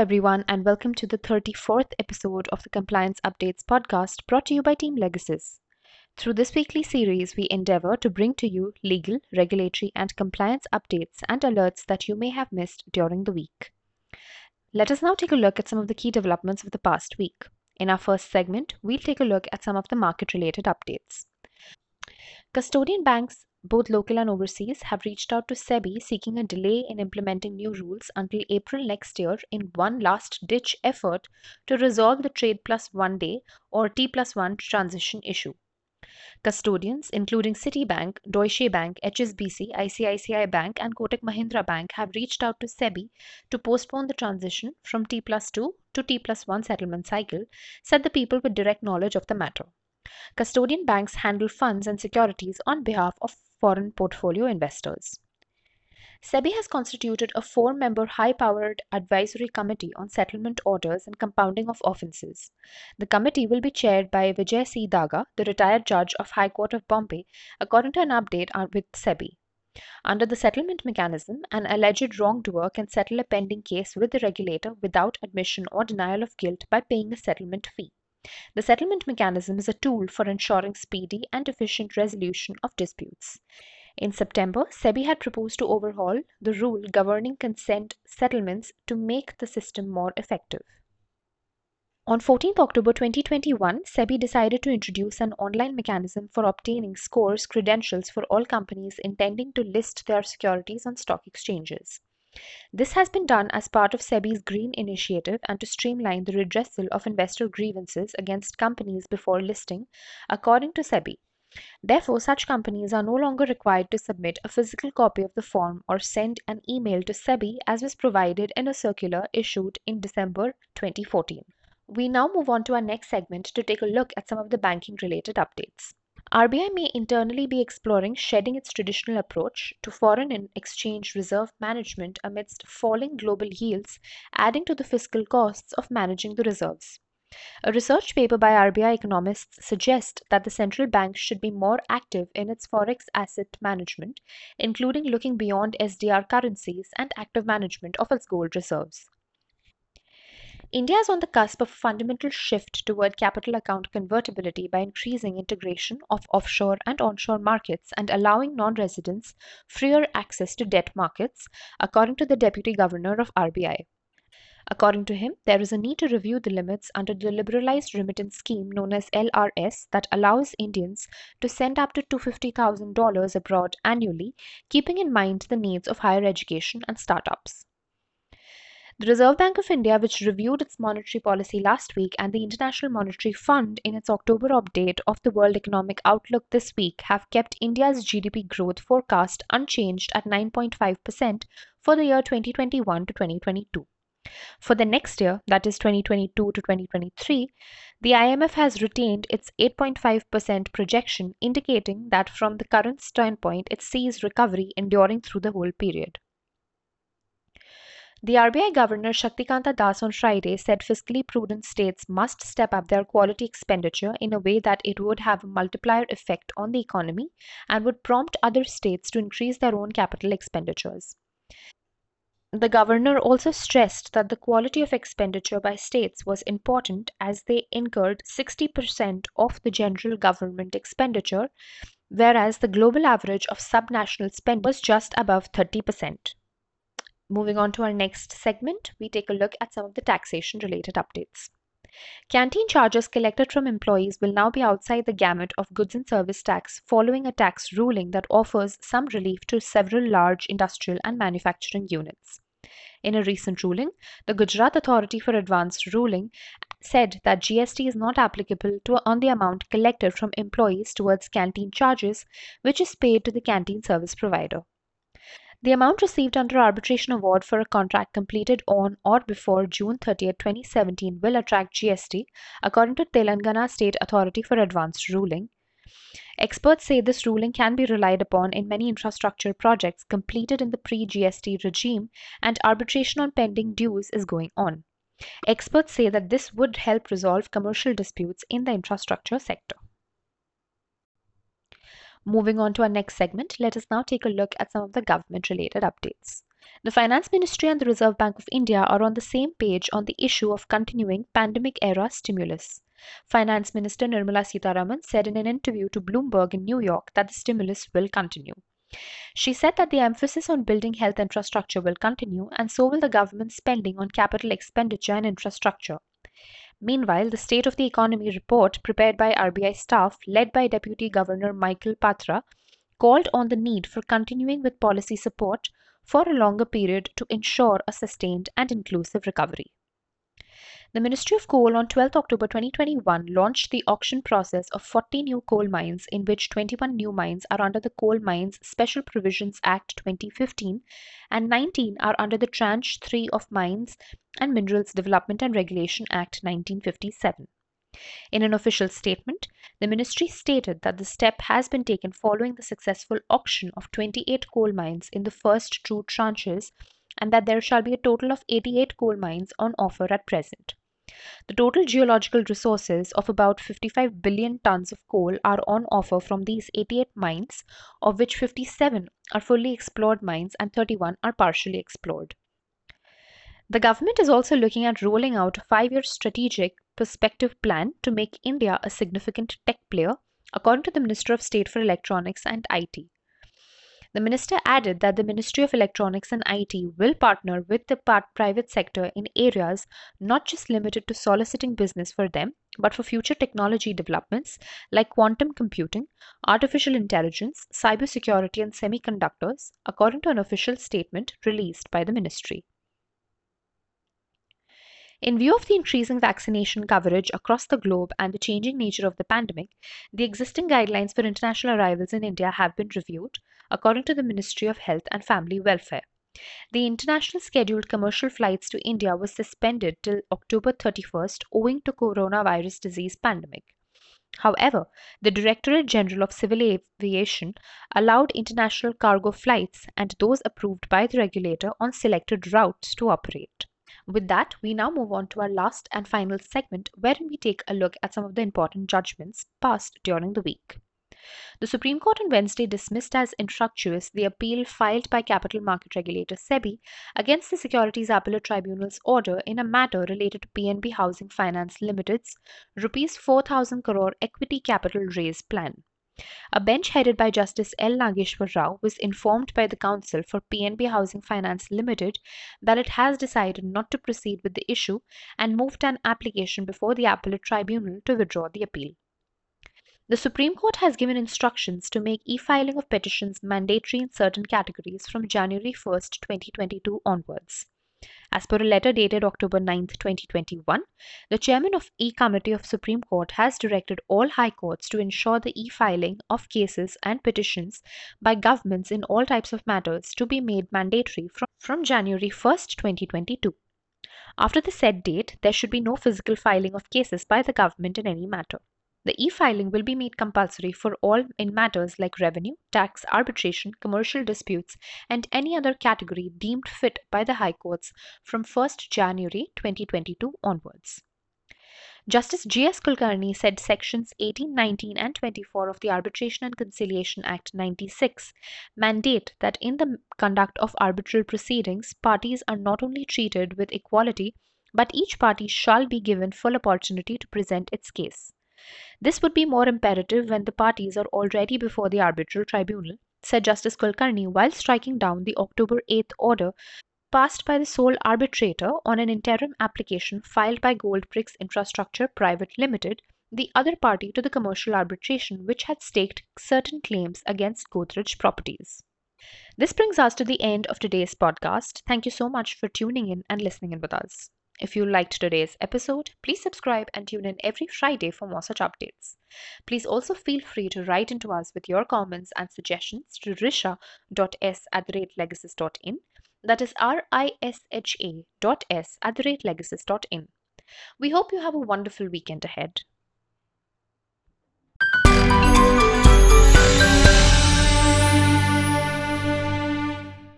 everyone, and welcome to the 34th episode of the Compliance Updates podcast brought to you by Team Legasis. Through this weekly series, we endeavor to bring to you legal, regulatory, and compliance updates and alerts that you may have missed during the week. Let us now take a look at some of the key developments of the past week. In our first segment, we'll take a look at some of the market related updates. Custodian banks both local and overseas, have reached out to SEBI seeking a delay in implementing new rules until April next year in one last ditch effort to resolve the trade plus one day or T plus one transition issue. Custodians, including Citibank, Deutsche Bank, HSBC, ICICI Bank, and Kotak Mahindra Bank, have reached out to SEBI to postpone the transition from T plus 2 to T plus 1 settlement cycle, said the people with direct knowledge of the matter. Custodian banks handle funds and securities on behalf of foreign portfolio investors. SEBI has constituted a four member high powered advisory committee on settlement orders and compounding of offences. The committee will be chaired by Vijay C. Daga, the retired judge of High Court of Bombay, according to an update with SEBI. Under the settlement mechanism, an alleged wrongdoer can settle a pending case with the regulator without admission or denial of guilt by paying a settlement fee. The settlement mechanism is a tool for ensuring speedy and efficient resolution of disputes. In September, SEBI had proposed to overhaul the rule governing consent settlements to make the system more effective. On 14 October 2021, SEBI decided to introduce an online mechanism for obtaining scores credentials for all companies intending to list their securities on stock exchanges. This has been done as part of SEBI's Green Initiative and to streamline the redressal of investor grievances against companies before listing, according to SEBI. Therefore, such companies are no longer required to submit a physical copy of the form or send an email to SEBI as was provided in a circular issued in December 2014. We now move on to our next segment to take a look at some of the banking related updates. RBI may internally be exploring shedding its traditional approach to foreign and exchange reserve management amidst falling global yields, adding to the fiscal costs of managing the reserves. A research paper by RBI economists suggests that the central bank should be more active in its forex asset management, including looking beyond SDR currencies and active management of its gold reserves. India is on the cusp of a fundamental shift toward capital account convertibility by increasing integration of offshore and onshore markets and allowing non residents freer access to debt markets, according to the Deputy Governor of RBI. According to him, there is a need to review the limits under the liberalized remittance scheme known as LRS that allows Indians to send up to $250,000 abroad annually, keeping in mind the needs of higher education and startups. The Reserve Bank of India, which reviewed its monetary policy last week, and the International Monetary Fund in its October update of the World Economic Outlook this week, have kept India's GDP growth forecast unchanged at 9.5% for the year 2021 to 2022. For the next year, that is 2022 to 2023, the IMF has retained its 8.5% projection, indicating that from the current standpoint, it sees recovery enduring through the whole period. The RBI Governor Shaktikanta Das on Friday said fiscally prudent states must step up their quality expenditure in a way that it would have a multiplier effect on the economy and would prompt other states to increase their own capital expenditures. The governor also stressed that the quality of expenditure by states was important as they incurred 60% of the general government expenditure, whereas the global average of subnational spend was just above 30%. Moving on to our next segment, we take a look at some of the taxation related updates. Canteen charges collected from employees will now be outside the gamut of goods and service tax following a tax ruling that offers some relief to several large industrial and manufacturing units. In a recent ruling, the Gujarat Authority for Advanced Ruling said that GST is not applicable to on the amount collected from employees towards canteen charges, which is paid to the canteen service provider. The amount received under arbitration award for a contract completed on or before June 30, 2017 will attract GST, according to Telangana State Authority for Advanced Ruling. Experts say this ruling can be relied upon in many infrastructure projects completed in the pre GST regime, and arbitration on pending dues is going on. Experts say that this would help resolve commercial disputes in the infrastructure sector. Moving on to our next segment, let us now take a look at some of the government related updates. The Finance Ministry and the Reserve Bank of India are on the same page on the issue of continuing pandemic era stimulus. Finance Minister Nirmala Sitharaman said in an interview to Bloomberg in New York that the stimulus will continue. She said that the emphasis on building health infrastructure will continue, and so will the government's spending on capital expenditure and infrastructure. Meanwhile, the State of the Economy report prepared by RBI staff, led by Deputy Governor Michael Patra, called on the need for continuing with policy support for a longer period to ensure a sustained and inclusive recovery. The Ministry of Coal on 12 October 2021 launched the auction process of 40 new coal mines, in which 21 new mines are under the Coal Mines Special Provisions Act 2015 and 19 are under the Tranche 3 of Mines and Minerals Development and Regulation Act 1957. In an official statement, the ministry stated that the step has been taken following the successful auction of 28 coal mines in the first two tranches and that there shall be a total of 88 coal mines on offer at present. The total geological resources of about 55 billion tons of coal are on offer from these 88 mines, of which 57 are fully explored mines and 31 are partially explored. The government is also looking at rolling out a five year strategic perspective plan to make India a significant tech player, according to the Minister of State for Electronics and IT. The minister added that the Ministry of Electronics and IT will partner with the private sector in areas not just limited to soliciting business for them, but for future technology developments like quantum computing, artificial intelligence, cybersecurity, and semiconductors, according to an official statement released by the ministry. In view of the increasing vaccination coverage across the globe and the changing nature of the pandemic, the existing guidelines for international arrivals in India have been reviewed, according to the Ministry of Health and Family Welfare. The international scheduled commercial flights to India was suspended till October 31st owing to coronavirus disease pandemic. However, the Directorate General of Civil Aviation allowed international cargo flights and those approved by the regulator on selected routes to operate. With that, we now move on to our last and final segment wherein we take a look at some of the important judgments passed during the week. The Supreme Court on Wednesday dismissed as infructuous the appeal filed by capital market regulator SEBI against the Securities Appellate Tribunal's order in a matter related to PNB Housing Finance Limited's rupees 4000 crore equity capital raise plan. A bench headed by Justice L. Nageshwar Rao was informed by the counsel for PNB Housing Finance Limited that it has decided not to proceed with the issue and moved an application before the appellate tribunal to withdraw the appeal. The Supreme Court has given instructions to make e-filing of petitions mandatory in certain categories from January 1, 2022 onwards. As per a letter dated October 9, 2021, the chairman of E-Committee of Supreme Court has directed all high courts to ensure the e-filing of cases and petitions by governments in all types of matters to be made mandatory from, from January 1, 2022. After the said date, there should be no physical filing of cases by the government in any matter. The e-filing will be made compulsory for all in matters like revenue, tax, arbitration, commercial disputes, and any other category deemed fit by the High Courts from 1st January 2022 onwards. Justice G.S. Kulkarni said sections 18, 19, and 24 of the Arbitration and Conciliation Act 96 mandate that in the conduct of arbitral proceedings, parties are not only treated with equality, but each party shall be given full opportunity to present its case. This would be more imperative when the parties are already before the arbitral tribunal, said Justice Kulkarni while striking down the October 8th order passed by the sole arbitrator on an interim application filed by Goldbricks Infrastructure Private Limited, the other party to the commercial arbitration which had staked certain claims against Godrej Properties. This brings us to the end of today's podcast. Thank you so much for tuning in and listening in with us. If you liked today's episode, please subscribe and tune in every Friday for more such updates. Please also feel free to write into us with your comments and suggestions to risha.s at the rate legasis.in. That is R-I-S-H-A dot S at the rate legasis.in. We hope you have a wonderful weekend ahead.